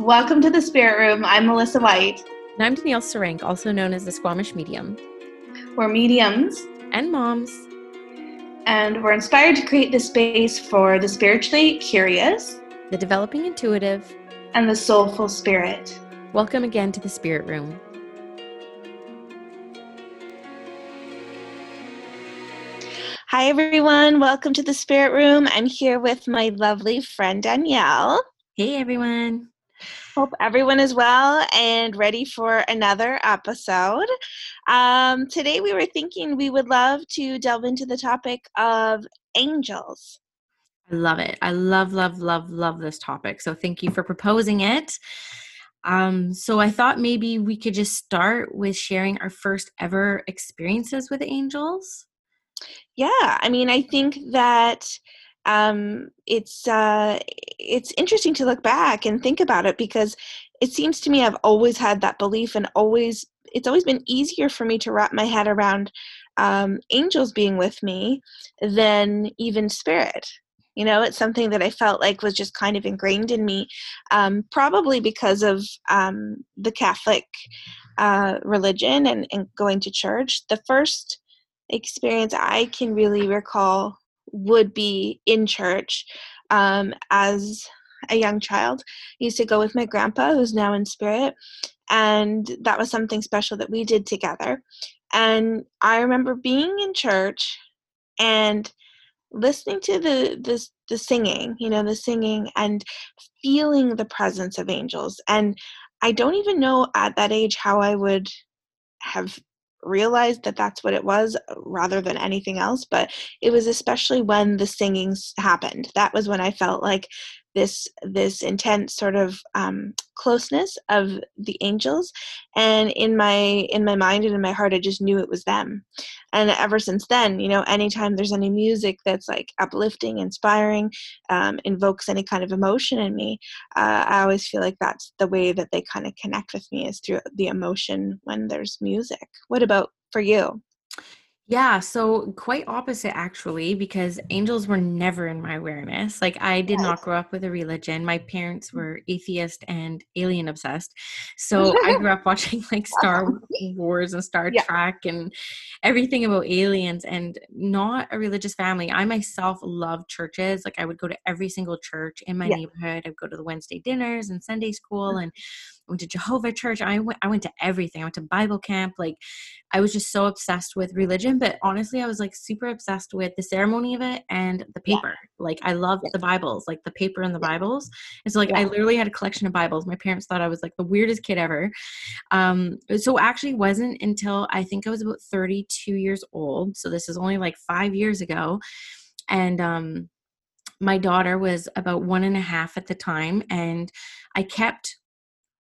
Welcome to the Spirit Room. I'm Melissa White. And I'm Danielle Searancke, also known as the Squamish Medium. We're mediums and moms. And we're inspired to create this space for the spiritually curious, the developing intuitive, and the soulful spirit. Welcome again to the Spirit Room. Hi, everyone. Welcome to the Spirit Room. I'm here with my lovely friend Danielle. Hey, everyone. Hope everyone is well and ready for another episode. Um, today, we were thinking we would love to delve into the topic of angels. I love it. I love, love, love, love this topic. So, thank you for proposing it. Um, so, I thought maybe we could just start with sharing our first ever experiences with angels. Yeah, I mean, I think that um, it's uh, it's interesting to look back and think about it because it seems to me I've always had that belief and always it's always been easier for me to wrap my head around um, angels being with me than even spirit. You know, it's something that I felt like was just kind of ingrained in me, um, probably because of um, the Catholic uh, religion and, and going to church. The first experience I can really recall would be in church um, as a young child. I used to go with my grandpa, who's now in spirit, and that was something special that we did together. And I remember being in church and listening to the the, the singing, you know, the singing and feeling the presence of angels. And I don't even know at that age how I would have realized that that's what it was uh, rather than anything else but it was especially when the singings happened. That was when i felt like this this intense sort of um, closeness of the angels. And in my in my mind and in my heart i just knew it was them. And ever since then you know anytime there's any music that's like uplifting inspiring um, invokes any kind of emotion in me uh, i always feel like that's the way that they kind of connect with me is through the emotion when there's music. What about for you yeah, so quite opposite actually, because angels were never in my awareness. Like, I did not grow up with a religion. My parents mm. were atheist and alien obsessed. So I grew up watching like Star Wars and Star yeah. Trek and everything about aliens and not a religious family. I myself love churches. Like, I would go to every single church in my yeah. neighborhood. I'd go to the Wednesday dinners and Sunday school mm. And went to Jehovah Church. I went I went to everything. I went to Bible camp. Like I was just so obsessed with religion, but honestly, I was like super obsessed with the ceremony of it and the paper. Yeah. Like I loved yeah. the Bibles, like the paper and the yeah. Bibles. And so like I literally had a collection of Bibles. My parents thought I was like the weirdest kid ever. Um so actually wasn't until I think I was about 32 years old. So this is only like 5 years ago. And um my daughter was about one and a half at the time and i kept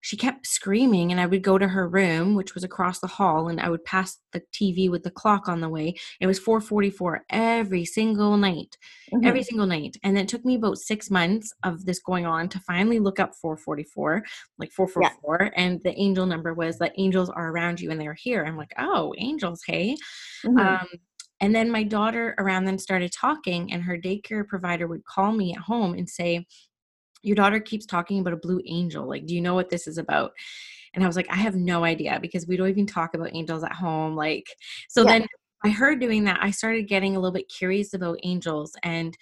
she kept screaming and i would go to her room which was across the hall and i would pass the tv with the clock on the way it was 444 every single night mm-hmm. every single night and it took me about six months of this going on to finally look up 444 like 444 yeah. and the angel number was that angels are around you and they're here i'm like oh angels hey mm-hmm. um, and then my daughter around then started talking, and her daycare provider would call me at home and say, your daughter keeps talking about a blue angel. Like, do you know what this is about? And I was like, I have no idea because we don't even talk about angels at home. Like, so yeah. then I heard doing that, I started getting a little bit curious about angels. And,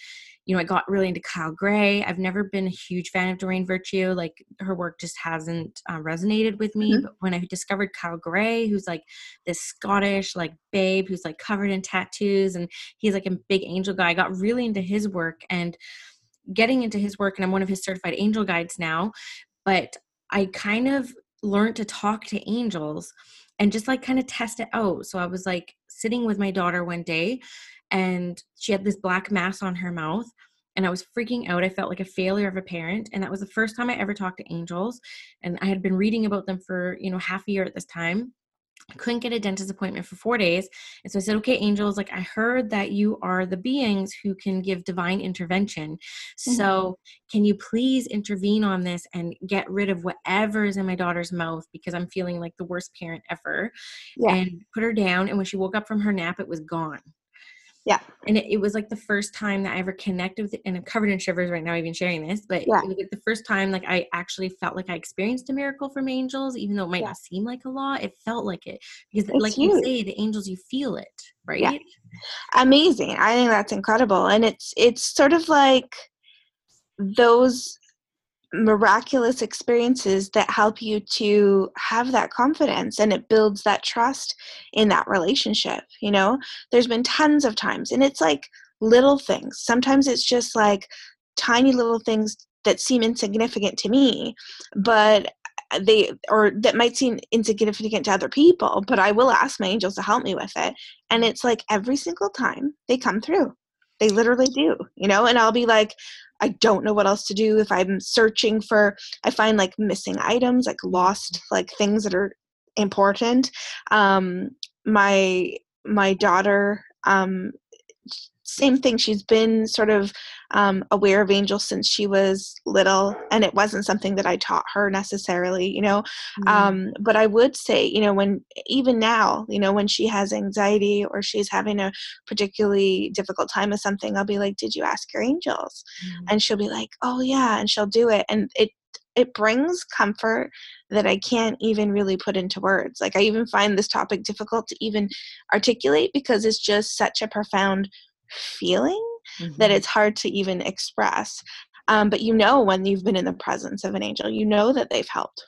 you know, I got really into Kyle Gray. I've never been a huge fan of Doreen Virtue. Like, her work just hasn't uh, resonated with me. Mm-hmm. But when I discovered Kyle Gray, who's like this Scottish, like, babe who's like covered in tattoos and he's like a big angel guy, I got really into his work. And, getting into his work and I'm one of his certified angel guides now, but I kind of learned to talk to angels and just like kind of test it out. So I was like sitting with my daughter one day and she had this black mass on her mouth and I was freaking out. I felt like a failure of a parent. And that was the first time I ever talked to angels. And I had been reading about them for, you know, half a year at this time. I couldn't get a dentist appointment for four days. And so I said, okay, angels, like I heard that you are the beings who can give divine intervention. Mm-hmm. So can you please intervene on this and get rid of whatever is in my daughter's mouth because I'm feeling like the worst parent ever. Yeah. And put her down. And when she woke up from her nap, it was gone. Yeah. And it, it, was like the first time that I ever connected with it. And I'm covered in shivers right now, even sharing this. But yeah. it was like the first time like I actually felt like I experienced a miracle from angels, even though it might yeah. not seem like a lot. It felt like it. Because it's like huge. you say, the angels you feel it, right? Yeah. Amazing. I think that's incredible. And it's it's sort of like those miraculous experiences that help you to have that confidence and it builds that trust in that relationship you know? There's been tons of times and it's like little things. Sometimes it's just like tiny little things that seem insignificant to me but uh, they or that might seem insignificant to other people but i will ask my angels to help me with it and it's like every single time they come through. They literally do you know? And i'll be like I don't know what else to do if I'm searching for I find like missing items, like lost like things that are important. Um my my daughter um same thing she's been sort of um, aware of angels since she was little and it wasn't something that i taught her necessarily you know mm-hmm. um, but i would say you know when even now you know when she has anxiety or she's having a particularly difficult time with something i'll be like did you ask your angels mm-hmm. and she'll be like oh yeah and she'll do it and it it brings comfort that I can't even really put into words. Like I even find this topic difficult to even articulate because it's just such a profound feeling mm-hmm. that it's hard to even express. Um, but you know when you've been in the presence of an angel, you know that they've helped.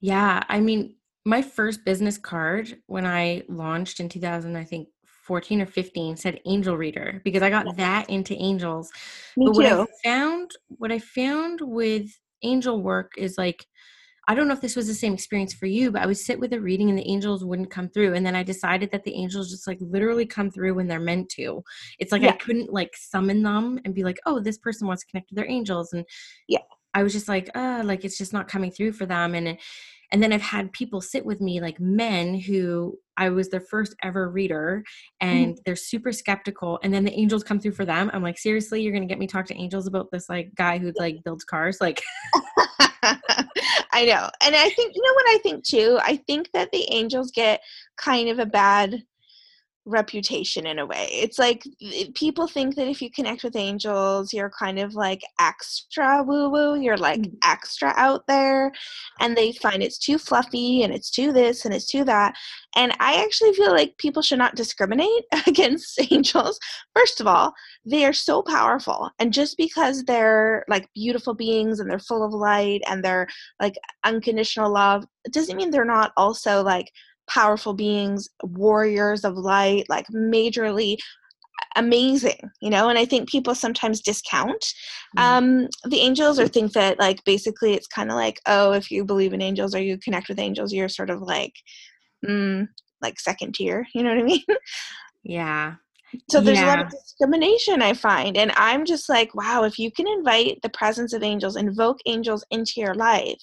Yeah, I mean, my first business card when I launched in 2000, I think 14 or 15 said angel reader because I got that into angels. Me but too. what I found what I found with angel work is like I don't know if this was the same experience for you, but I would sit with a reading and the angels wouldn't come through. And then I decided that the angels just like literally come through when they're meant to. It's like yeah. I couldn't like summon them and be like, oh, this person wants to connect to their angels. And yeah, I was just like, uh, like it's just not coming through for them. And and then I've had people sit with me, like men who I was their first ever reader, and mm. they're super skeptical. And then the angels come through for them. I'm like, seriously, you're gonna get me talk to angels about this like guy who like builds cars, like. I know. And I think, you know what I think too? I think that the angels get kind of a bad reputation in a way. It's like people think that if you connect with angels, you're kind of like extra woo woo, you're like mm. extra out there, and they find it's too fluffy and it's too this and it's too that. And I actually feel like people should not discriminate against angels. First of all, they are so powerful, and just because they're like beautiful beings and they're full of light and they're like unconditional love, it doesn't mean they're not also like powerful beings, warriors of light, like majorly amazing you know and i think people sometimes discount mm. um the angels or think that like basically it's kind of like oh if you believe in angels or you connect with angels you're sort of like mm, like second tier you know what i mean yeah so there's yeah. a lot of discrimination i find and i'm just like wow if you can invite the presence of angels invoke angels into your life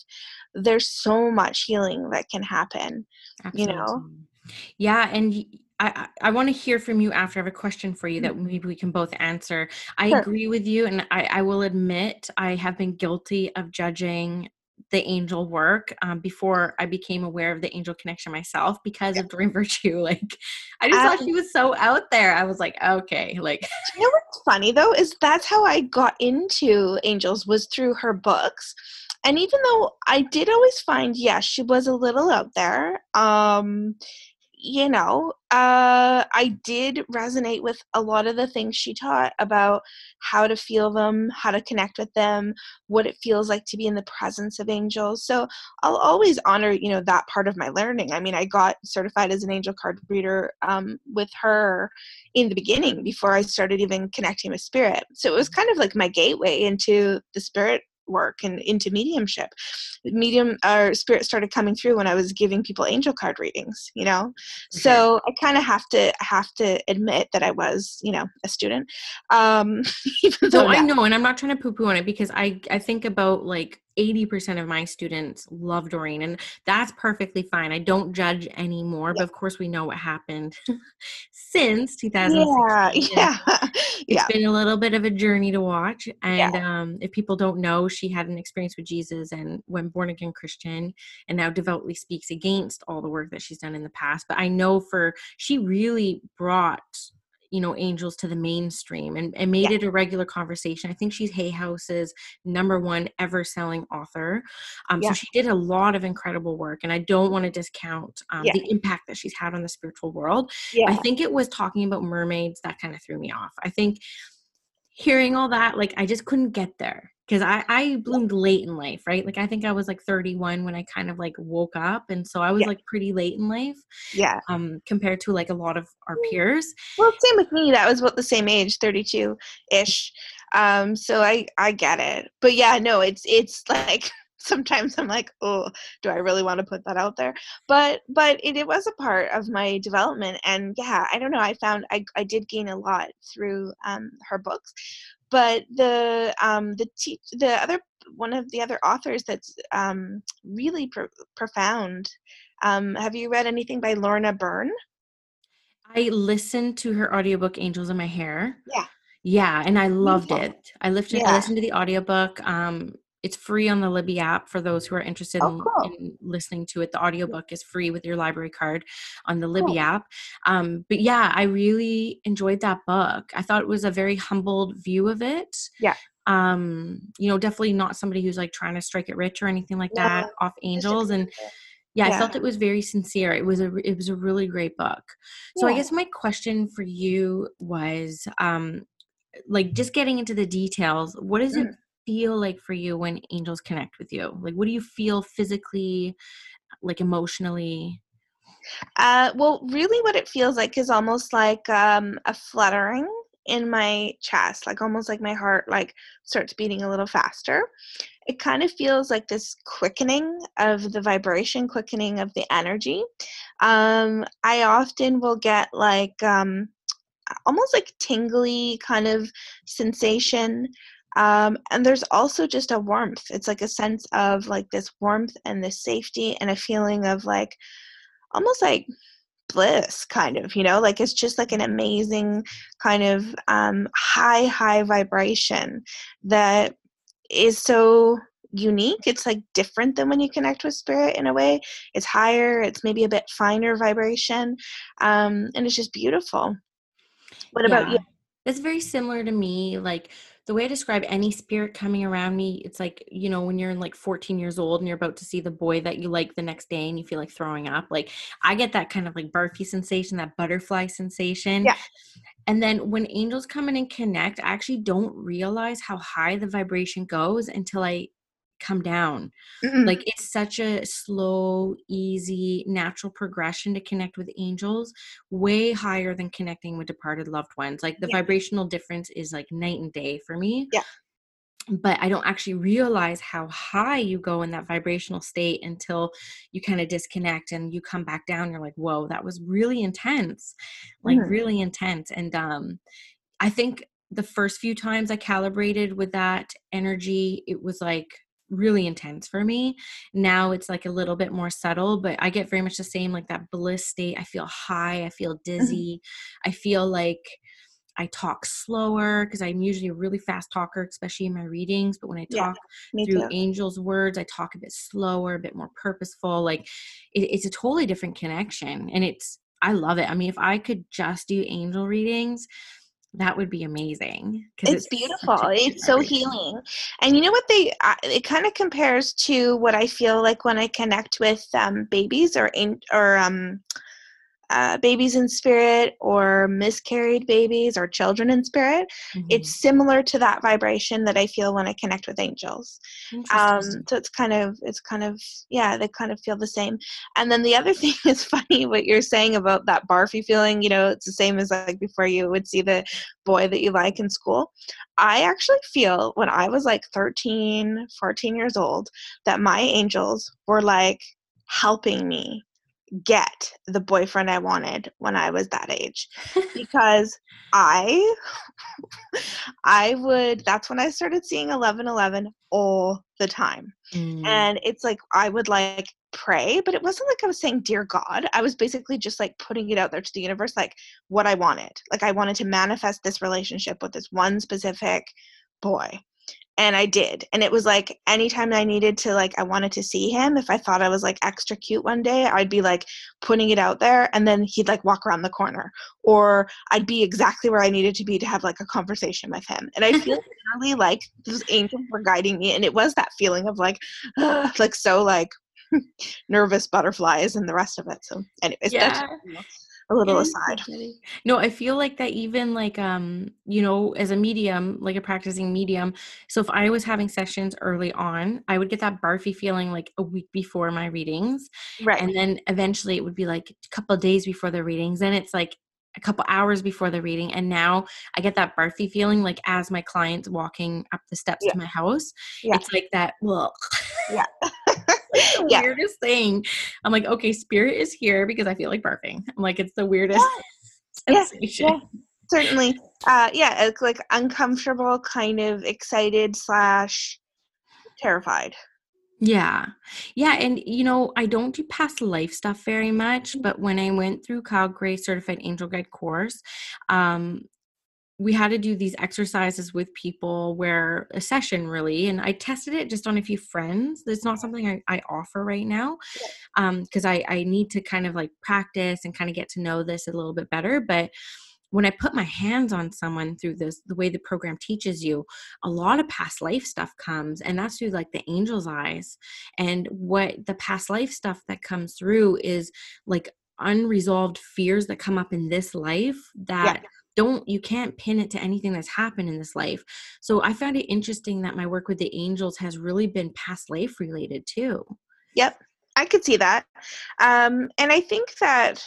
there's so much healing that can happen Absolutely. you know yeah and I, I want to hear from you after I have a question for you that mm-hmm. maybe we can both answer. I sure. agree with you, and I, I will admit I have been guilty of judging the angel work um, before I became aware of the angel connection myself because yeah. of Doreen Virtue. Like, I just um, thought she was so out there. I was like, okay, like. you know what's funny though is that's how I got into angels was through her books and even though I did always find, yes, she was a little out there, um, you know, uh, I did resonate with a lot of the things she taught about how to feel them, how to connect with them, what it feels like to be in the presence of angels. So I'll always honor, you know, that part of my learning. I mean, I got certified as an angel card reader um, with her in the beginning before I started even connecting with spirit. So it was kind of like my gateway into the spirit work and into mediumship medium or spirit started coming through when i was giving people angel card readings you know okay. so i kind of have to have to admit that i was you know a student um even though no, i know and i'm not trying to poo poo on it because i i think about like 80% of my students love Doreen, and that's perfectly fine. I don't judge anymore, yeah. but of course, we know what happened since 2016. Yeah, yeah. It's yeah. been a little bit of a journey to watch. And yeah. um, if people don't know, she had an experience with Jesus and went born again Christian, and now devoutly speaks against all the work that she's done in the past. But I know for she really brought you know angels to the mainstream and, and made yeah. it a regular conversation i think she's hay house's number one ever selling author um, yeah. so she did a lot of incredible work and i don't want to discount um, yeah. the impact that she's had on the spiritual world i think it was talking about mermaids that kind of threw me off i think hearing all that like i just couldn't get there because I, I bloomed late in life, right? Like I think I was like 31 when I kind of like woke up. And so I was yeah. like pretty late in life. Yeah. Um, compared to like a lot of our peers. Well, same with me. That was about the same age, 32 ish. Um, so I, I get it. But yeah, no, it's it's like sometimes I'm like, oh, do I really want to put that out there? But but it, it was a part of my development and yeah, I don't know. I found I, I did gain a lot through um, her books but the um, the te- the other one of the other authors that's um, really pro- profound. Um, have you read anything by Lorna Byrne? I listened to her audiobook "Angels in My Hair." Yeah, yeah, and I loved Beautiful. it. I listened. Yeah. I listened to the audiobook. Um, it's free on the Libby app for those who are interested oh, cool. in, in, listening to it. The audiobook is free with your library card on the Libby cool. app. Um, but yeah, I really enjoyed that book. I thought it was a very humbled view of it. Yeah. Um, you know, definitely not somebody who's like trying to strike it rich or anything like yeah. that off angels. And yeah, yeah, I felt it was very sincere. It was a it was a really great book. So yeah. I guess my question for you was um like just getting into the details, what is it mm feel like for you when angels connect with you? Like, what do you feel physically, like emotionally? Uh, well, really, what it feels like is almost like um, a fluttering in my chest, like almost like my heart like starts beating a little faster. It kind of feels like this quickening of the vibration, quickening of the energy. Um, I often will get like um, almost like tingly kind of sensation um, and there's also just a warmth. It's like a sense of like this warmth and this safety and a feeling of like almost like bliss kind of you know? Like it's just like an amazing kind of um, high high vibration that is so unique. It's like different than when you connect with spirit in a way. It's higher it's maybe a bit finer vibration um, and it's just beautiful. What about you? It's very similar to me like the way I describe any spirit coming around me, it's like, you know, when you're in like 14 years old and you're about to see the boy that you like the next day and you feel like throwing up. Like I get that kind of like barfy sensation, that butterfly sensation. Yeah. And then when angels come in and connect, I actually don't realize how high the vibration goes until I come down. mm Like it's such a slow, easy, natural progression to connect with angels, way higher than connecting with departed loved ones. Like the yeah. vibrational difference is like night and day for me. Yeah. But I don't actually realize how high you go in that vibrational state until you kind of disconnect and you come back down. You're like, whoa, that was really intense. Like mm really intense. And um I think the first few times I calibrated with that energy, it was like really intense for me. Now it's like a little bit more subtle, but I get very much the same like that bliss state. I feel high, I feel mm-hmm. dizzy. I feel like I talk slower because I'm usually a really fast talker, especially in my readings. But when I talk yeah, through too. angels' words, I talk a bit slower, a bit more purposeful. Like it, it's a totally different connection. And it's, I love it. I mean, if I could just do angel readings, that would be amazing it's, it's, beautiful it's so healing and you know what they it kind of compares to what i feel like when i connect with um, babies or or um uh, babies in spirit or miscarried babies or children in spirit mm-hmm. it's similar to that vibration that i feel when i connect with angels. Um, so it's kind of it's kind of yeah they kind of feel the same. And then the other thing is funny what you're saying about that barfy feeling you know it's the same as like before you would see the boy that you like in school. I actually feel when i was like 13 14 years old that my angels were like helping me get the boyfriend I wanted when I was that age because I I would that's when I started seeing 1111 all the time. Mm. And it's like I would like pray, but it wasn't like I was saying dear God. I was basically just like putting it out there to the universe like what I wanted. Like I wanted to manifest this relationship with this one specific boy. And I did. And it was like anytime I needed to like I wanted to see him, if I thought I was like extra cute one day, I'd be like putting it out there and then he'd like walk around the corner or I'd be exactly where I needed to be to have like a conversation with him. And I feel really like those angels were guiding me and it was that feeling of like uh, like so like nervous butterflies and the rest of it. So anyways, yeah. A little aside. No, I feel like that even like um, you know, as a medium, like a practicing medium. So if I was having sessions early on, I would get that barfy feeling like a week before my readings. Right. And then eventually it would be like a couple days before the readings. And it's like a couple hours before the reading and now i get that barfy feeling like as my client's walking up the steps yeah. to my house yeah. it's like that well yeah the yeah. weirdest thing i'm like okay spirit is here because i feel like barfing i'm like it's the weirdest yeah. sensation yeah. certainly uh yeah it's like uncomfortable kind of excited slash terrified yeah. Yeah. And, you know, I don't do past life stuff very much, mm. but when I went through Kyle Gray Certified Angel Guide course, um, we had to do these exercises with people where a session really and i tested it just on a few friends it's not something i, I offer right now because um, I, I need to kind of like practice and kind of get to know this a little bit better but when I put my hands on someone through this, the way the program teaches you, a lot of past life stuff comes, and that's through like the angel's eyes. And what the past life stuff that comes through is like unresolved fears that come up in this life that yeah. Don't you can't pin it to anything that's happened in this life so i found it interesting that my work with the angels has really been past life related too yep i could see that um and i think that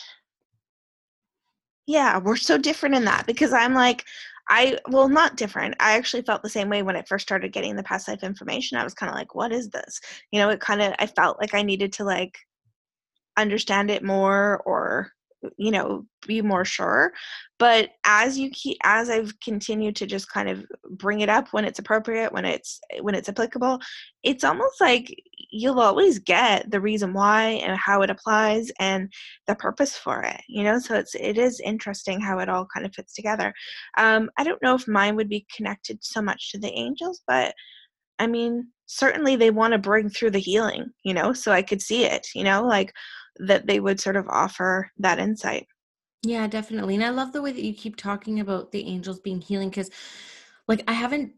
yeah, we're so different in that because I'm like, I, well, not different. I actually felt the same way when I first started getting the past life information. I was kind of like, what is this? You know, it kind of, I felt like I needed to like understand it more or you know be more sure but as you keep as i've continued to just kind of bring it up when it's appropriate when it's when it's applicable it's almost like you'll always get the reason why and how it applies and the purpose for it you know? So it's it is interesting how it all kind of fits together. Um i don't know if mine would be connected so much to the angels but i mean certainly they want to bring through the healing you know? So i could see it you know? Like that they would sort of offer that insight. Yeah, definitely. And I love the way that you keep talking about the angels being healing because, like, I haven't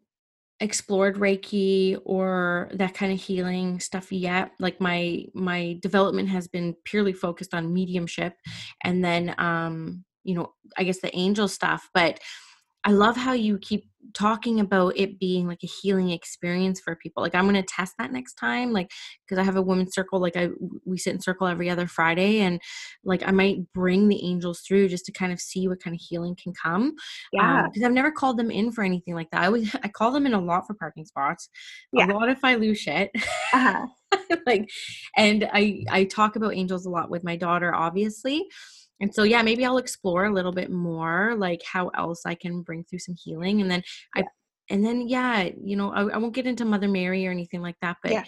explored reiki or that kind of healing stuff yet like my my development has been purely focused on mediumship and then um you know i guess the angel stuff but I love how you keep talking about it being like a healing experience for people. Like I'm going to test that next time like because I have a women's circle like I we sit in circle every other Friday and like I might bring the angels through just to kind of see what kind of healing can come. Yeah. Um, cuz I've never called them in for anything like that. I would I call them in a lot for parking spots. Yeah. A lot if I lose shit. Uh-huh. like and I I talk about angels a lot with my daughter obviously and so yeah maybe i'll explore a little bit more like how else i can bring through some healing and then yeah. i and then yeah you know I, I, won't get into mother mary or anything like that but yeah.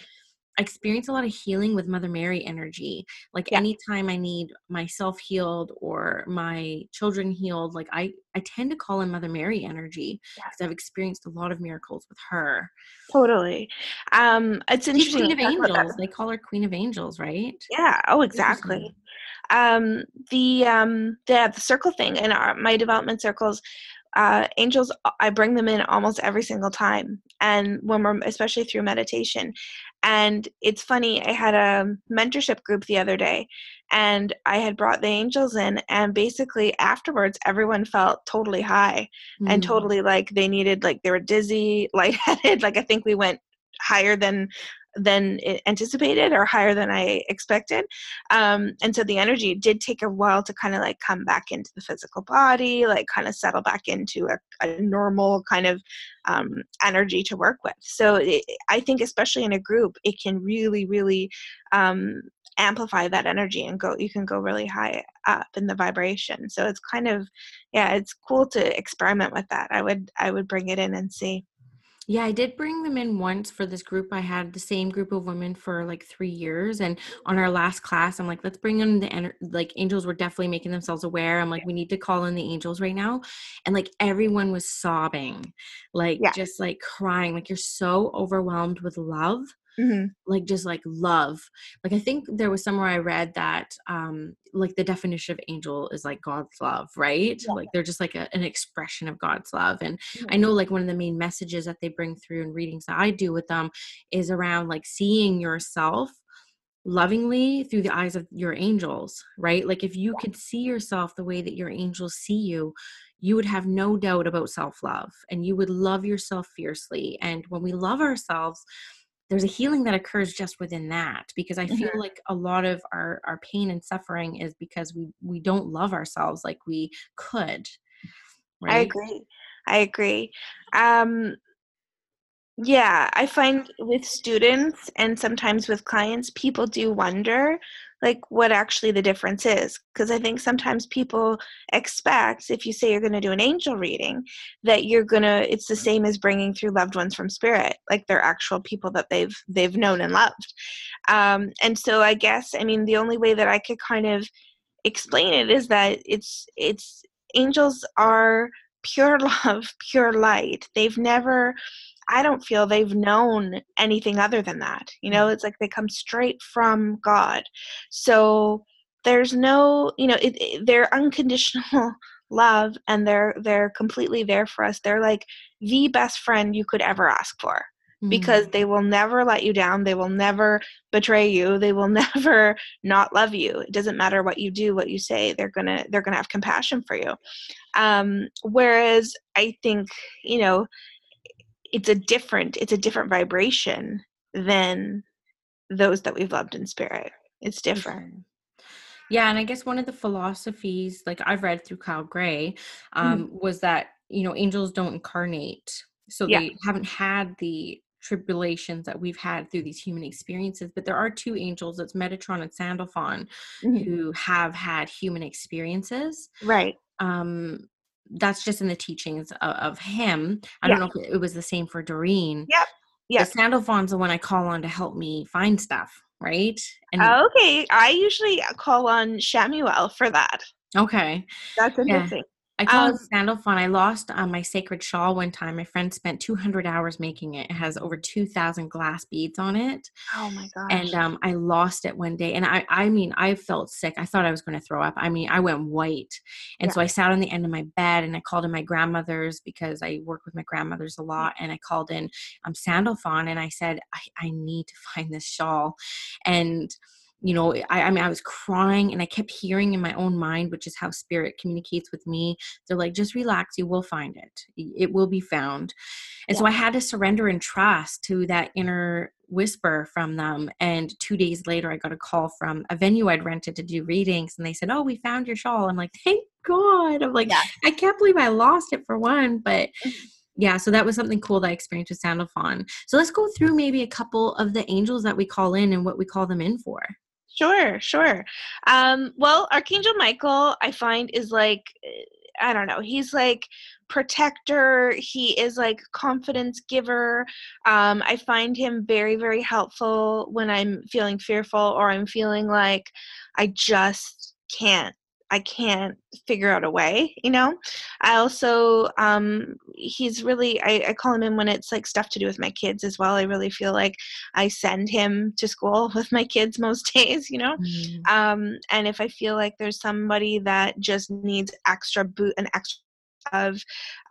I experience a lot of healing with Mother Mary energy. Like yeah. anytime I need myself healed or my children healed, like I, I tend to call in Mother Mary energy because yeah. I've experienced a lot of miracles with her. Totally. Um, it's interesting. Queen of Angels. They call her Queen of Angels, right? Yeah. Oh, exactly um, the um, the the circle thing in our my development circles uh, angels i bring them in almost every single time and when we're especially through meditation and it's funny i had a mentorship group the other day and i had brought the angels in and basically afterwards everyone felt totally high mm. and totally like they needed like they were dizzy lightheaded like i think we went higher than than anticipated or higher than I expected. Um, and so the energy did take a while to kind of like come back into the physical body, like kind of settle back into a, a normal kind of um, energy to work with. So it, I think, especially in a group, it can really, really um, amplify that energy and go you can go really high up in the vibration so it's kind of yeah it's cool to experiment with that i would i would bring it in and see Yeah, I did bring them in once for this group. I had the same group of women for like three years, and on our last class, I'm like, let's bring in the ener- like angels were definitely making themselves aware. I'm like, we need to call in the angels right now, and like everyone was sobbing, like Yeah. just like crying, like you're so overwhelmed with love hmm like just like love. Like i think there was somewhere i read that um like the definition of angel is like god's love right? Yeah. like they're just like a, an expression of god's love and i Mhm. know like one of the main messages that they bring through in readings that i do with them is around like seeing yourself lovingly through the eyes of your angels right? Like if you could see yourself the way that your angels see you you would have no doubt about self-love and you would love yourself fiercely and when we love ourselves there's a healing that occurs just within that because i feel Mhm. like a lot of our our pain and suffering is because we we don't love ourselves like we could I agree. I agree. Um, yeah, I find with students and sometimes with clients, people do wonder like what actually the difference is. Because I think sometimes people expect if you say you're going to do an angel reading, that you're going to it's the same as bringing through loved ones from spirit, like they're actual people that they've they've known and loved. Um, and so I guess I mean the only way that I could kind of explain it is that it's it's angels are pure love, pure light. They've never I don't feel they've known anything other than that. You know, it's like they come straight from God. So there's no, you know, it, it, they're unconditional love and they're they're completely there for us. They're like the best friend you could ever ask for because Mhm. they will never let you down. They will never betray you. They will never not love you. It doesn't matter what you do, what you say. They're gonna they're gonna have compassion for you. Um, whereas I think you know it's a different it's a different vibration than those that we've loved in spirit. It's different. Yeah, and I guess one of the philosophies, like I've read through Kyle Gray, Mhm. um, was that you know angels don't incarnate, so Yeah. they haven't had the tribulations that we've had through these human experiences. But there are two angels, it's Metatron and Sandalphon, Mhm. who have had human experiences. Right. Um, that's just in the teachings of, of him. I Yeah. don't know if it was the same for Doreen. Yep. Yeah. Sandalphon's the one I call on to help me find stuff, right? And Okay. I usually call on Chamuel for that. okay. That's interesting. I call Um, it Sandalphon. I lost um, my sacred shawl one time. My friend spent 200 hours making it. It has over 2,000 glass beads on it. Oh my gosh. And um, I lost it one day. And I, I mean, I felt sick. I thought I was going to throw up. I mean, I went white. And Yeah. so I sat on the end of my bed and I called in my grandmother's because I work with my grandmothers a lot. And I called in um, Sandalphon and I said, I, I need to find this shawl. And you know, I, I mean, I was crying and I kept hearing in my own mind, which is how spirit communicates with me. They're like, just relax, you will find it. It will be found. And so I had to surrender and trust to that inner whisper from them. And two days later, I got a call from a venue I'd rented to do readings, and they said, Oh, we found your shawl. I'm like, Thank God. I'm like, Yeah. I can't believe I lost it for one, but mm-hmm. yeah, so that was something cool that I experienced with Sandalphon. So let's go through maybe a couple of the angels that we call in and what we call them in for. Sure, sure. Um, well, Archangel Michael, I find, is like, I don't know, he's like protector, he is like confidence giver. Um, I find him very, very helpful when I'm feeling fearful or I'm feeling like I just can't. I can't figure out a way, you know. I also, um, he's really, I, I call him in when it's like stuff to do with my kids as well. I really feel like I send him to school with my kids most days, you know. Um, and if I feel like there's somebody that just needs extra boot, an extra of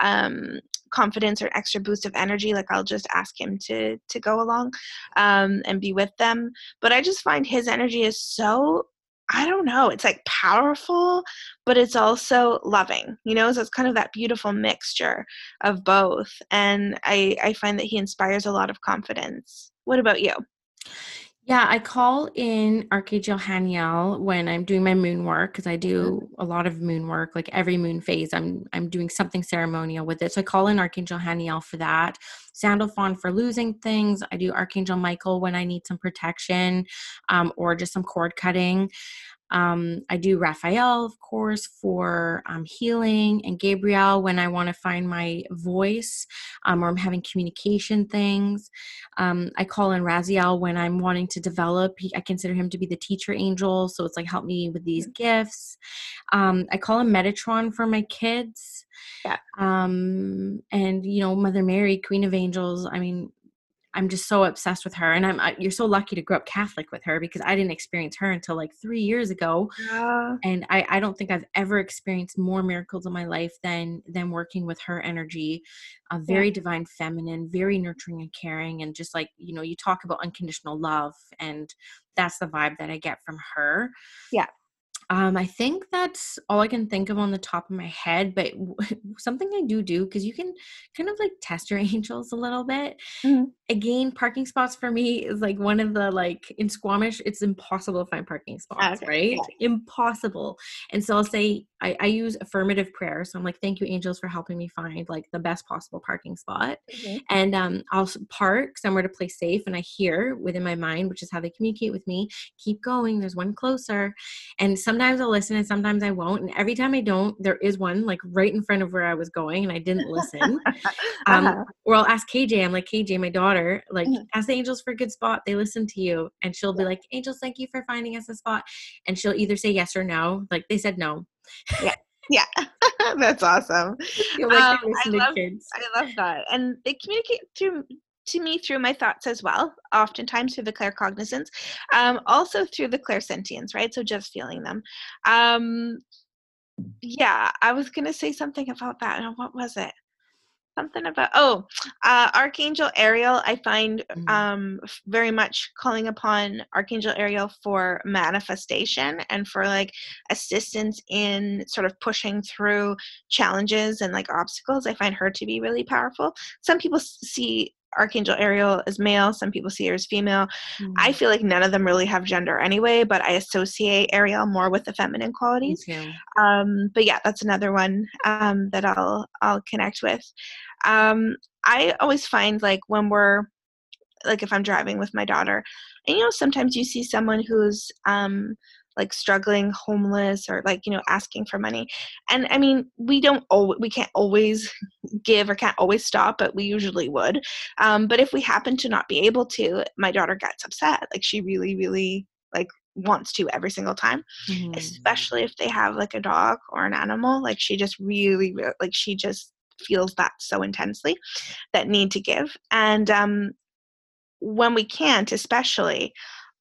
um, confidence or extra boost of energy, like I'll just ask him to to go along um, and be with them. But I just find his energy is so. I don't know. It's like powerful, but it's also loving. You know, so it's kind of that beautiful mixture of both. And I I find that he inspires a lot of confidence. What about you? Yeah, I call in Archangel Haniel when I'm doing my moon work because I mm-hmm. do a lot of moon work. Like every moon phase, I'm I'm doing something ceremonial with it. So I call in Archangel Haniel for that. Sandalphon for losing things. I do Archangel Michael when I need some protection um, or just some cord cutting. Um, I do Raphael, of course, for um, healing, and Gabriel when I want to find my voice um, or I'm having communication things. Um, I call in Raziel when I'm wanting to develop. He, I consider him to be the teacher angel, so it's like help me with these mm. gifts. Um, I call him Metatron for my kids. Yeah. Um, and you know, Mother Mary, Queen of Angels. I mean, I'm just so obsessed with her, and I'm I, you're so lucky to grow up Catholic with her because I didn't experience her until like three years ago, yeah. and I I don't think I've ever experienced more miracles in my life than than working with her energy, a very yeah. divine feminine, very nurturing and caring, and just like you know you talk about unconditional love, and that's the vibe that I get from her. Yeah. Um, I think that's all I can think of on the top of my head. But something I do do because you can kind of like test your angels a little bit. Mm-hmm. Again, parking spots for me is like one of the like in Squamish, it's impossible to find parking spots, okay. right? Yeah. Impossible. And so I'll say I, I, use affirmative prayer. So I'm like, thank you, angels, for helping me find like the best possible parking spot. Mm-hmm. And um, I'll park somewhere to play safe. And I hear within my mind, which is how they communicate with me, keep going. There's one closer. And sometimes I'll listen and sometimes I won't. And every time I don't, there is one like right in front of where I was going and I didn't listen. um, uh-huh. Or I'll ask KJ, I'm like, KJ, my daughter, like, mm-hmm. ask the angels for a good spot. They listen to you. And she'll be like, angels, thank you for finding us a spot. And she'll either say yes or no. Like they said no yeah yeah that's awesome like um, I, love, I love that and they communicate through to me through my thoughts as well oftentimes through the claircognizance um, also through the clairsentience right? So just feeling them. Um, yeah i was gonna say something about that and what was it? Something about oh uh, archangel ariel i find mm-hmm. um very much calling upon archangel ariel for manifestation and for like assistance in sort of pushing through challenges and like obstacles. I find her to be really powerful. Some people see Archangel Ariel is male, some people see her as female. Mm-hmm. I feel like none of them really have gender anyway, but I associate Ariel more with the feminine qualities. Um, but yeah, that's another one um, that I'll I'll connect with. Um, I always find like when we're like if I'm driving with my daughter, and you know sometimes you see someone who's um, like struggling homeless or like you know asking for money. And i mean we don't always we can't always give or can't always stop but we usually would. Um, but if we happen to not be able to my daughter gets upset. Like she really really like wants to every single time mm-hmm. especially if they have like a dog or an animal. Like she just really, really like she just feels that so intensely that need to give. And um when we can't especially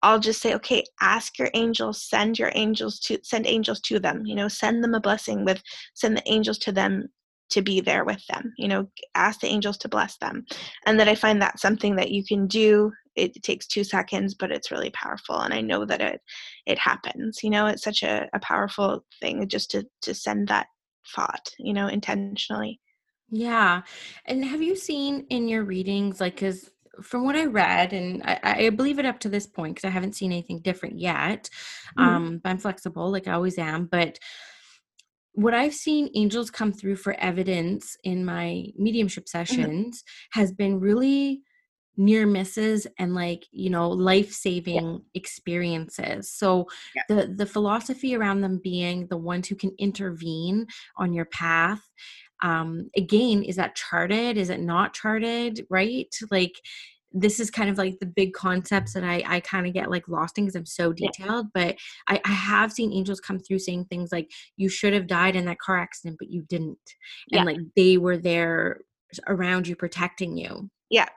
I'll just say, okay, ask your angels, send your angels to send angels to them, you know, send them a blessing with send the angels to them to be there with them, you know, ask the angels to bless them. And that I find that something that you can do. It, takes two seconds, but it's really powerful. And I know that it it happens. You know, it's such a, a powerful thing just to to send that thought, you know, intentionally. Yeah. And have you seen in your readings, like, because from what I read, and I, I, believe it up to this point because I haven't seen anything different yet. Mm-hmm. Um, but I'm flexible, like I always am. But what I've seen angels come through for evidence in my mediumship mm-hmm. sessions mm-hmm. has been really near misses and like you know life-saving yeah. experiences so yeah. the the philosophy around them being the ones who can intervene on your path um again is that charted is it not charted right like this is kind of like the big concepts that I, I kind of get like lost in because I'm so detailed. But I, I have seen angels come through saying things like, you should have died in that car accident, but you didn't. And yeah. like they were there around you protecting you. Yeah.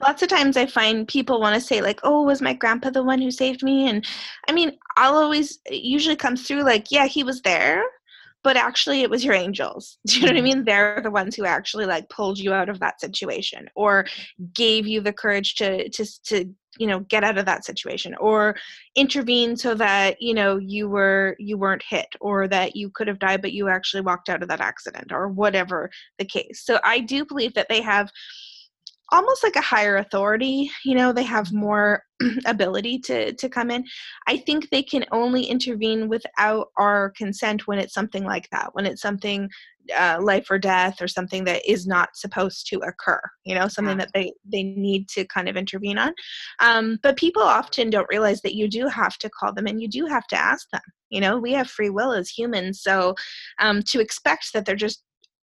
Lots of times I find people want to say, like, oh, was my grandpa the one who saved me? And I mean, I'll always, usually comes through like, yeah, he was there, but actually it was your angels. Do you know what I mm-hmm. mean? They're the ones who actually like pulled you out of that situation or gave you the courage to to to you know get out of that situation or intervene so that you know you were you weren't hit or that you could have died but you actually walked out of that accident or whatever the case. So I do believe that they have almost like a higher authority you know they have more ability to to come in. I think they can only intervene without our consent when it's something like that when it's something uh, life or death or something that is not supposed to occur you know something yeah. that they they need to kind of intervene on. Um, but people often don't realize that you do have to call them and you do have to ask them you know? We have free will as humans so um, to expect that they're just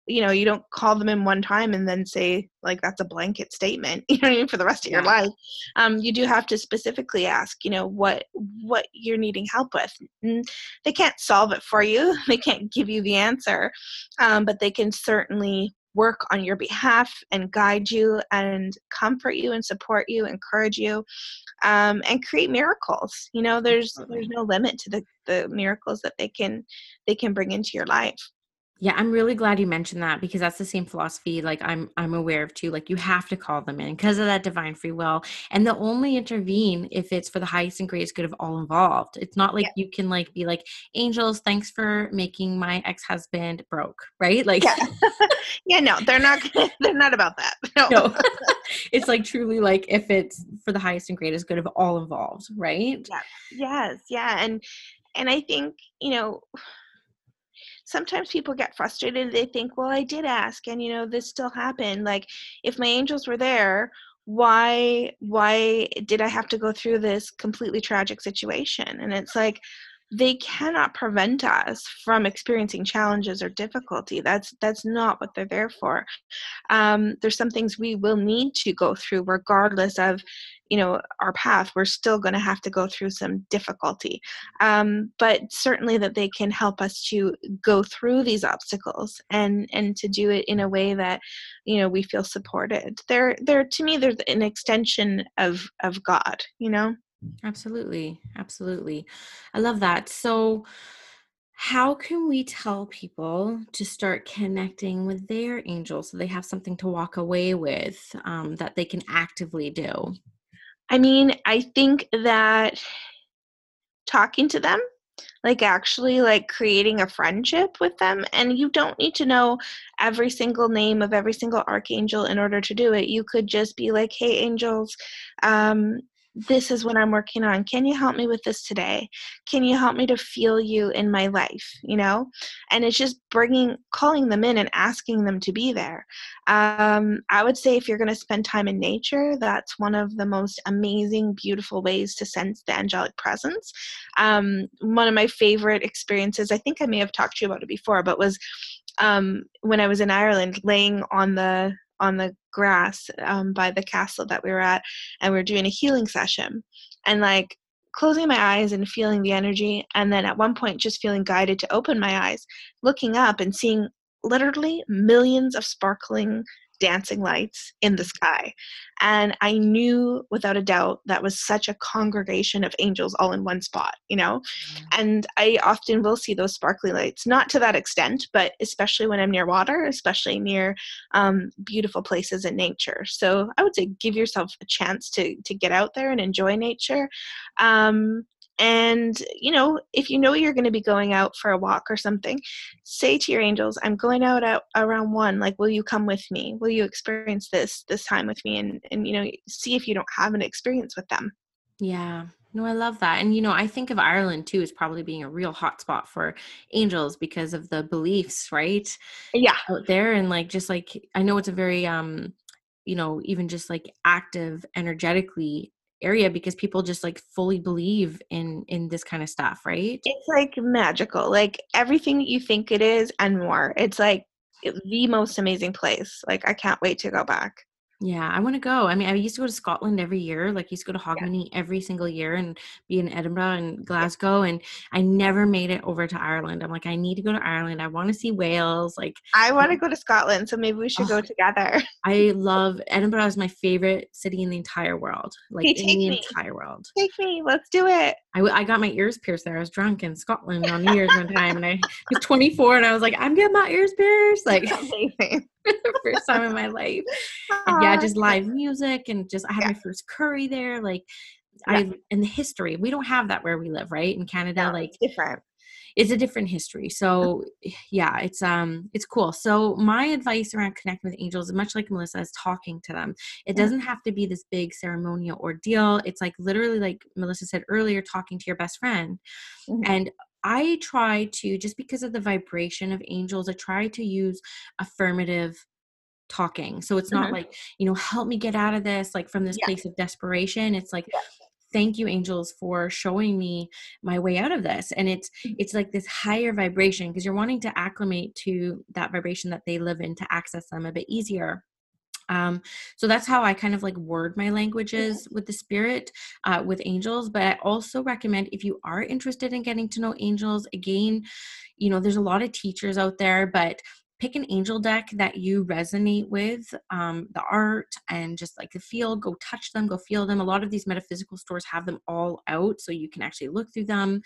you know you don't call them in one time and then say like that's a blanket statement you know I mean, for the rest of your life. Um, you do have to specifically ask you know what what you're needing help with. And they can't solve it for you. They can't give you the answer. Um, but they can certainly work on your behalf and guide you and comfort you and support you encourage you um, and create miracles. You know there's there's no limit to the, the miracles that they can they can bring into your life yeah, I'm really glad you mentioned that because that's the same philosophy like I'm I'm aware of too. Like you have to call them in because of that divine free will. And they'll only intervene if it's for the highest and greatest good of all involved. It's not like yeah. you can like be like, Angels, thanks for making my ex-husband broke, right? Like Yeah, yeah no, they're not they're not about that. No. no. it's like truly like if it's for the highest and greatest good of all involved, right? Yeah. Yes, yeah. And and I think, you know, sometimes people get frustrated. They think, well, I did ask and, you know, this still happened. Like, if my angels were there, why why did i have to go through this completely tragic situation and it's like they cannot prevent us from experiencing challenges or difficulty that's that's not what they're there for um, there's some things we will need to go through regardless of you know our path we're still going to have to go through some difficulty um, but certainly that they can help us to go through these obstacles and and to do it in a way that you know we feel supported. They're they're to me they're an extension of of god you know? Absolutely absolutely. I love that. So how can we tell people to start connecting with their angels so they have something to walk away with um, that they can actively do I mean, I think that talking to them, like actually like creating a friendship with them and you don't need to know every single name of every single archangel in order to do it. You could just be like, "Hey angels, um this is what I'm working on. Can you help me with this today? Can you help me to feel you in my life? You know? And it's just bringing, calling them in and asking them to be there. Um, I would say if you're going to spend time in nature, that's one of the most amazing, beautiful ways to sense the angelic presence. Um, one of my favorite experiences, I think I may have talked to you about it before, but was um, when I was in Ireland laying on the on the grass um, by the castle that we were at and we were doing a healing session and like closing my eyes and feeling the energy and then at one point just feeling guided to open my eyes looking up and seeing literally millions of sparkling dancing lights in the sky. And I knew without a doubt that was such a congregation of angels all in one spot, you know? Mm-hmm. And I often will see those sparkly lights, not to that extent, but especially when I'm near water, especially near um, beautiful places in nature. So I would say give yourself a chance to, to get out there and enjoy nature. Um, and, you know, if you know you're going to be going out for a walk or something, say to your angels, I'm going out at around one. Like, will you come with me? Will you experience this this time with me? And, and you know, see if you don't have an experience with them. Yeah. No, I love that. And, you know, I think of Ireland too as probably being a real hotspot for angels because of the beliefs, right? Yeah. Out there. And like, just like, I know it's a very, um, you know, even just like active energetically area because people just like fully believe in in this kind of stuff right? It's like magical like everything that you think it is and more. It's like the most amazing place. Like i can't wait to go back yeah, I want to go. I mean, I used to go to Scotland every year. Like, used to go to Hogmanay yeah. every single year and be in Edinburgh and Glasgow. And I never made it over to Ireland. I'm like, I need to go to Ireland. I want to see Wales. Like, I want to um go to Scotland. So maybe we should oh, go together. I love Edinburgh is my favorite city in the entire world. Like, hey, in the me. entire world. Take me. Let's do it. I, I got my ears pierced there. I was drunk in Scotland on New Year's one time. And I was 24 and I was like, I'm getting my ears pierced. Like, first time in my life. Yeah, just live music and just I had yeah. my first curry there. Like yeah. I in the history. We don't have that where we live, right? In Canada, no, like different. It's a different history. So yeah, it's um it's cool. So my advice around connecting with angels, much like Melissa, is talking to them. It doesn't have to be this big ceremonial ordeal. It's like literally like Melissa said earlier, talking to your best friend. Mm-hmm. And I try to, just because of the vibration of angels, I try to use affirmative talking. So it's not Mhm. like, you know, help me get out of this, like from this Yeah. place of desperation. It's like, Yeah. thank you angels for showing me my way out of this and it's Mhm. it's like this higher vibration because you're wanting to acclimate to that vibration that they live in to access them a bit easier um so that's how i kind of like word my languages with the spirit uh, with angels but i also recommend if you are interested in getting to know angels again you know there's a lot of teachers out there but pick an angel deck that you resonate with um, the art and just like the feel go touch them go feel them. A lot of these metaphysical stores have them all out so you can actually look through them.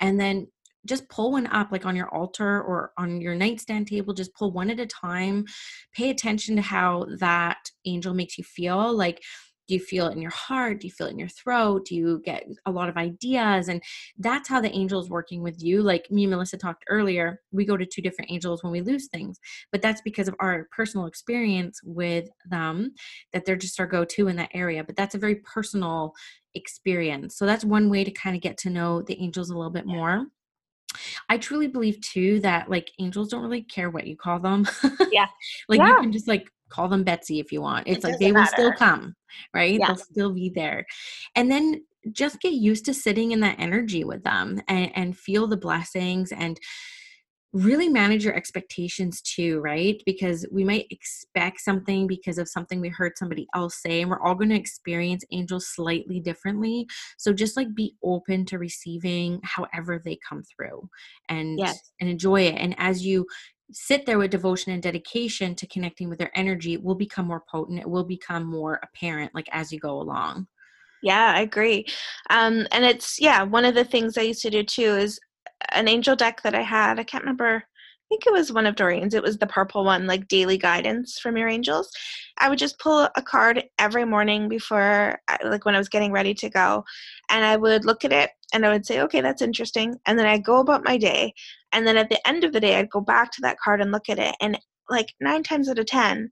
And then just pull one up like on your altar or on your nightstand table just pull one at a time. Pay attention to how that angel makes you feel like do you feel it in your heart? Do you feel it in your throat? Do you get a lot of ideas? And that's how the angel's working with you. Like me and melissa talked earlier we go to two different angels when we lose things but that's because of our personal experience with them that they're just our go-to in that area but that's a very personal experience. So that's one way to kind of get to know the angels a little bit more. I truly believe too that like angels don't really care what you call them. Yeah. like you can just like call them Betsy if you want. It's It like they will still come, right? Yeah. They'll still be there. And then just get used to sitting in that energy with them and, and feel the blessings and really manage your expectations too, right? Because we might expect something because of something we heard somebody else say, and we're all going to experience angels slightly differently. So just like be open to receiving however they come through and Yes. and enjoy it. And as you sit there with devotion and dedication to connecting with their energy, will become more potent. It will become more apparent like as you go along. Yeah, I agree. Um, and it's yeah, one of the things I used to do too is an angel deck that I had. I can't remember. I think it was one of Doreen's. It was the purple one, like daily guidance from your angels. I would just pull a card every morning before, I- like when I was getting ready to go, and I would look at it and I would say, okay, that's interesting. And then I'd go about my day. And then at the end of the day, I'd go back to that card and look at it. And like nine times out of 10,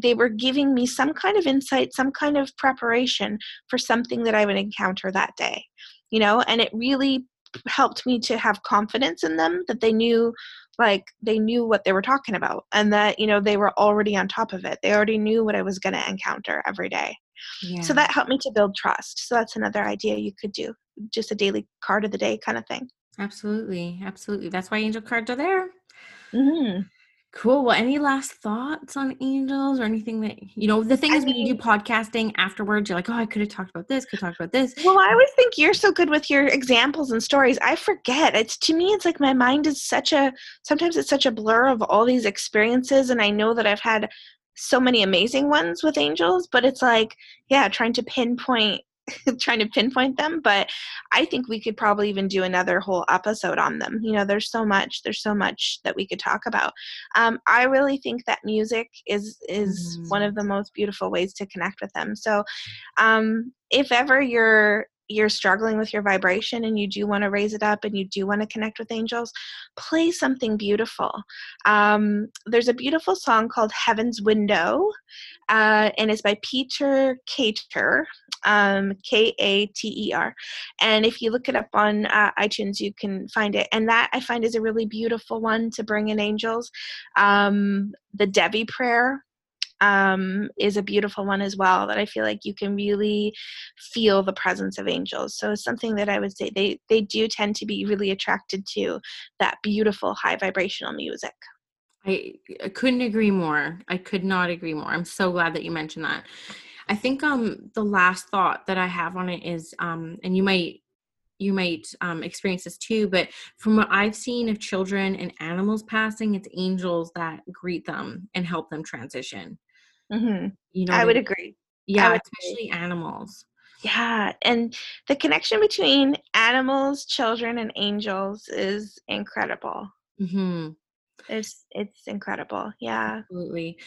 they were giving me some kind of insight, some kind of preparation for something that I would encounter that day, you know, and it really helped me to have confidence in them that they knew like they knew what they were talking about and that you know they were already on top of it they already knew what i was going to encounter every day Yeah. so that helped me to build trust so that's another idea you could do just a daily card of the day kind of thing absolutely. Absolutely. That's why angel cards are there. mm-hmm. Cool. Well, any last thoughts on angels or anything that you know? The thing I is, when you do podcasting afterwards, you're like, "Oh, I could have talked about this. Could talk about this." Well, I always think you're so good with your examples and stories. I forget. It's to me, it's like my mind is such a sometimes it's such a blur of all these experiences, and I know that I've had so many amazing ones with angels, but it's like, yeah, trying to pinpoint trying to pinpoint them but i think we could probably even do another whole episode on them. You know there's so much there's so much that we could talk about. Um, i really think that music is is one of the most beautiful ways to connect with them. So um, if ever you're you're struggling with your vibration and you do want to raise it up and you do want to connect with angels play something beautiful. Um, there's a beautiful song called heaven's window uh, and it's by peter Kater um, k-a-t-e-r and if you look it up on uh, itunes you can find it. And that i find is a really beautiful one to bring in angels. Um, the debbie prayer um, is a beautiful one as well that I feel like you can really feel the presence of angels. So it's something that I would say they they do tend to be really attracted to that beautiful high vibrational music. I, I couldn't agree more. I could not agree more. I'm so glad that you mentioned that. I think um the last thought that I have on it is um and you might you might um, experience this too, but from what I've seen of children and animals passing, it's angels that greet them and help them transition. Hmm You know, I would agree. Yeah, would especially animals. Yeah, and the connection between animals, children, and angels is incredible. hmm It's it's incredible. Yeah. Absolutely.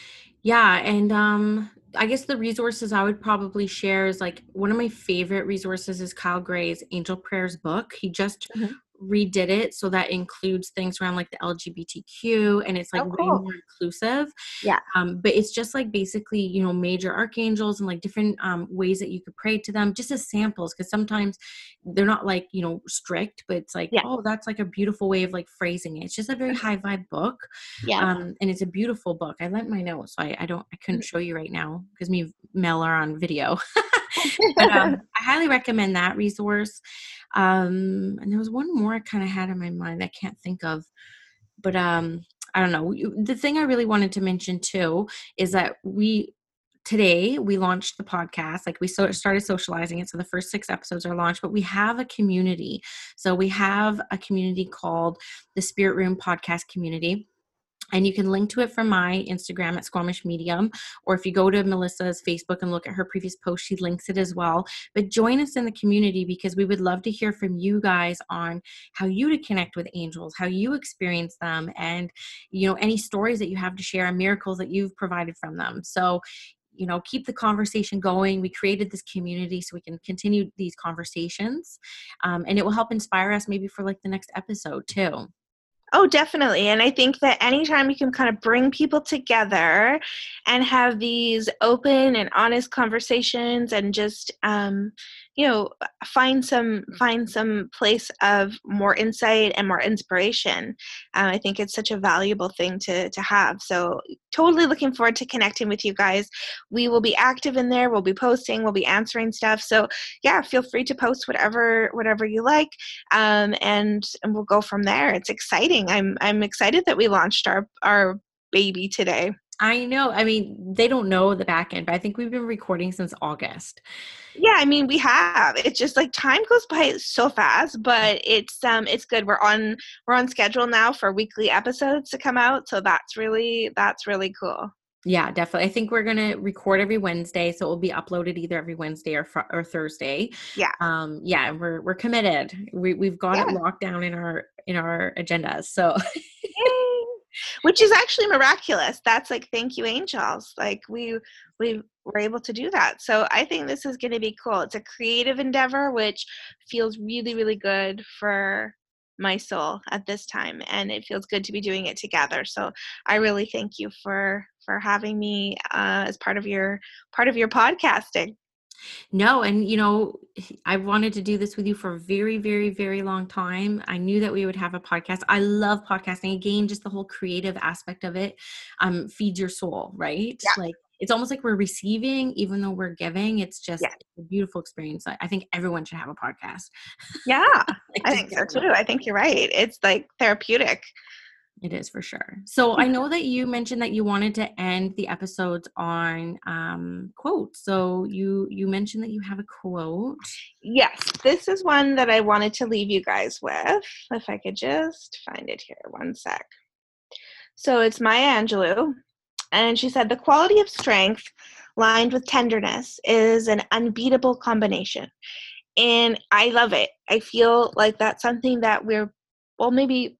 Yeah. And um, I guess the resources I would probably share is like one of my favorite resources is Kyle Gray's Angel Prayers book. He just Mhm. Redid it so that includes things around like the LGBTQ and it's like Oh, way more inclusive. Yeah. Um, but it's just like basically, you know, major archangels and like different um, ways that you could pray to them just as samples because sometimes they're not like, you know, strict, but it's like, Yeah. oh, that's like a beautiful way of like phrasing it. It's just a very high vibe book. Yeah. Um, and it's a beautiful book. I lent my notes, so I, I don't I couldn't show you right now because me Mel are on video. but um, I highly recommend that resource. Um, and there was one more I kind of had in my mind I can't think of, but um, I don't know. The thing I really wanted to mention too is that we today we launched the podcast like we so started socializing it so the first six episodes are launched but we have a community so we have a community called the spirit room podcast community and you can link to it from my Instagram at Squamish Medium, or if you go to Melissa's Facebook and look at her previous post, she links it as well. But join us in the community because we would love to hear from you guys on how you to connect with angels, how you experience them, and you know any stories that you have to share and miracles that you've provided from them. So you know keep the conversation going we created this community so we can continue these conversations um, and it will help inspire us maybe for like the next episode too Oh, definitely. And I think that anytime you can kind of bring people together and have these open and honest conversations and just, um, you know, find some find some place of more insight and more inspiration. Um, I think it's such a valuable thing to to have. So totally looking forward to connecting with you guys. We will be active in there. We'll be posting. We'll be answering stuff. So yeah, feel free to post whatever whatever you like um, and and we'll go from there. It's exciting. I'm I'm excited that we launched our our baby today. I know. I mean, they don't know the back end, but I think we've been recording since August. Yeah, I mean we have. It's just like time goes by so fast, but it's um it's good. We're on we're on schedule now for weekly episodes to come out, so that's really that's really cool. Yeah, definitely. I think we're gonna record every Wednesday, so it will be uploaded either every Wednesday or fr- or Thursday. Yeah. Um. Yeah, we're we're committed. We we've got it Yeah. locked down in our in our agendas. So. Which is actually miraculous. That's like thank you angels. Like we we were able to do that. So I think this is going to be cool. It's a creative endeavor which feels really really good for my soul at this time and it feels good to be doing it together. So I really thank you for for having me uh, as part of your part of your podcasting. No, and you know, I wanted to do this with you for a very, very, very long time. I knew that we would have a podcast. I love podcasting. Again, just the whole creative aspect of it um, feeds your soul, right? Yeah. Like it's almost like we're receiving, even though we're giving. It's just Yeah. a beautiful experience. I, think everyone should have a podcast. Yeah, Like, I think so too. I think you're right. It's like therapeutic. It is for sure. So I know that you mentioned that you wanted to end the episodes on um, quotes. So you you mentioned that you have a quote. Yes, this is one that I wanted to leave you guys with. If I could just find it here, one sec. So it's Maya Angelou, and she said, The quality of strength lined with tenderness is an unbeatable combination. And I love it. I feel like that's something that we're, well, maybe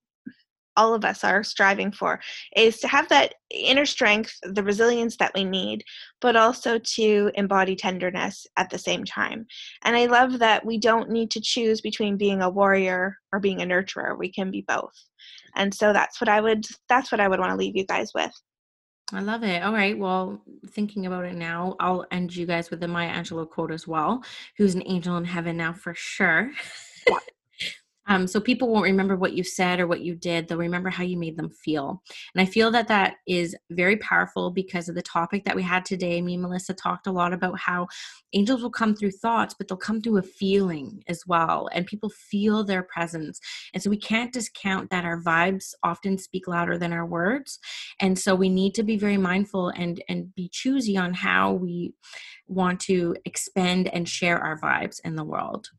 all of us are striving for is to have that inner strength, the resilience that we need, but also to embody tenderness at the same time. And I love that we don't need to choose between being a warrior or being a nurturer. We can be both. And so that's what I would that's what I would want to leave you guys with. I love it. All right. Well, thinking about it now, I'll end you guys with the Maya Angelou quote as well, who's an angel in heaven now for sure. Yeah. Um, so people won't remember what you said or what you did. They'll remember how you made them feel. And I feel that that is very powerful because of the topic that we had today. Me and Melissa talked a lot about how angels will come through thoughts, but they'll come through a feeling as well. And people feel their presence. And so we can't discount that our vibes often speak louder than our words and so we need to be very mindful and and be choosy on how we want to expend and share our vibes in the world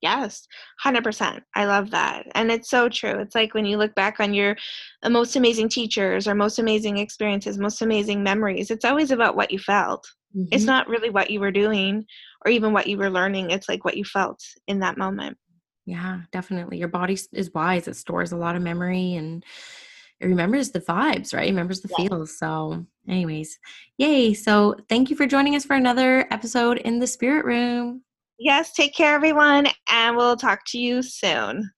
Yes, 100%. I love that. And it's so true. It's like when you look back on your uh, most amazing teachers or most amazing experiences, most amazing memories, it's always about what you felt. It's Mhm. not really what you were doing or even what you were learning. It's like what you felt in that moment. yeah definitely your body is wise it stores a lot of memory and it remembers the vibes right it remembers the Yeah. feels so anyways yay so thank you for joining us for another episode in the spirit room Yes, take care, everyone, and we'll talk to you soon.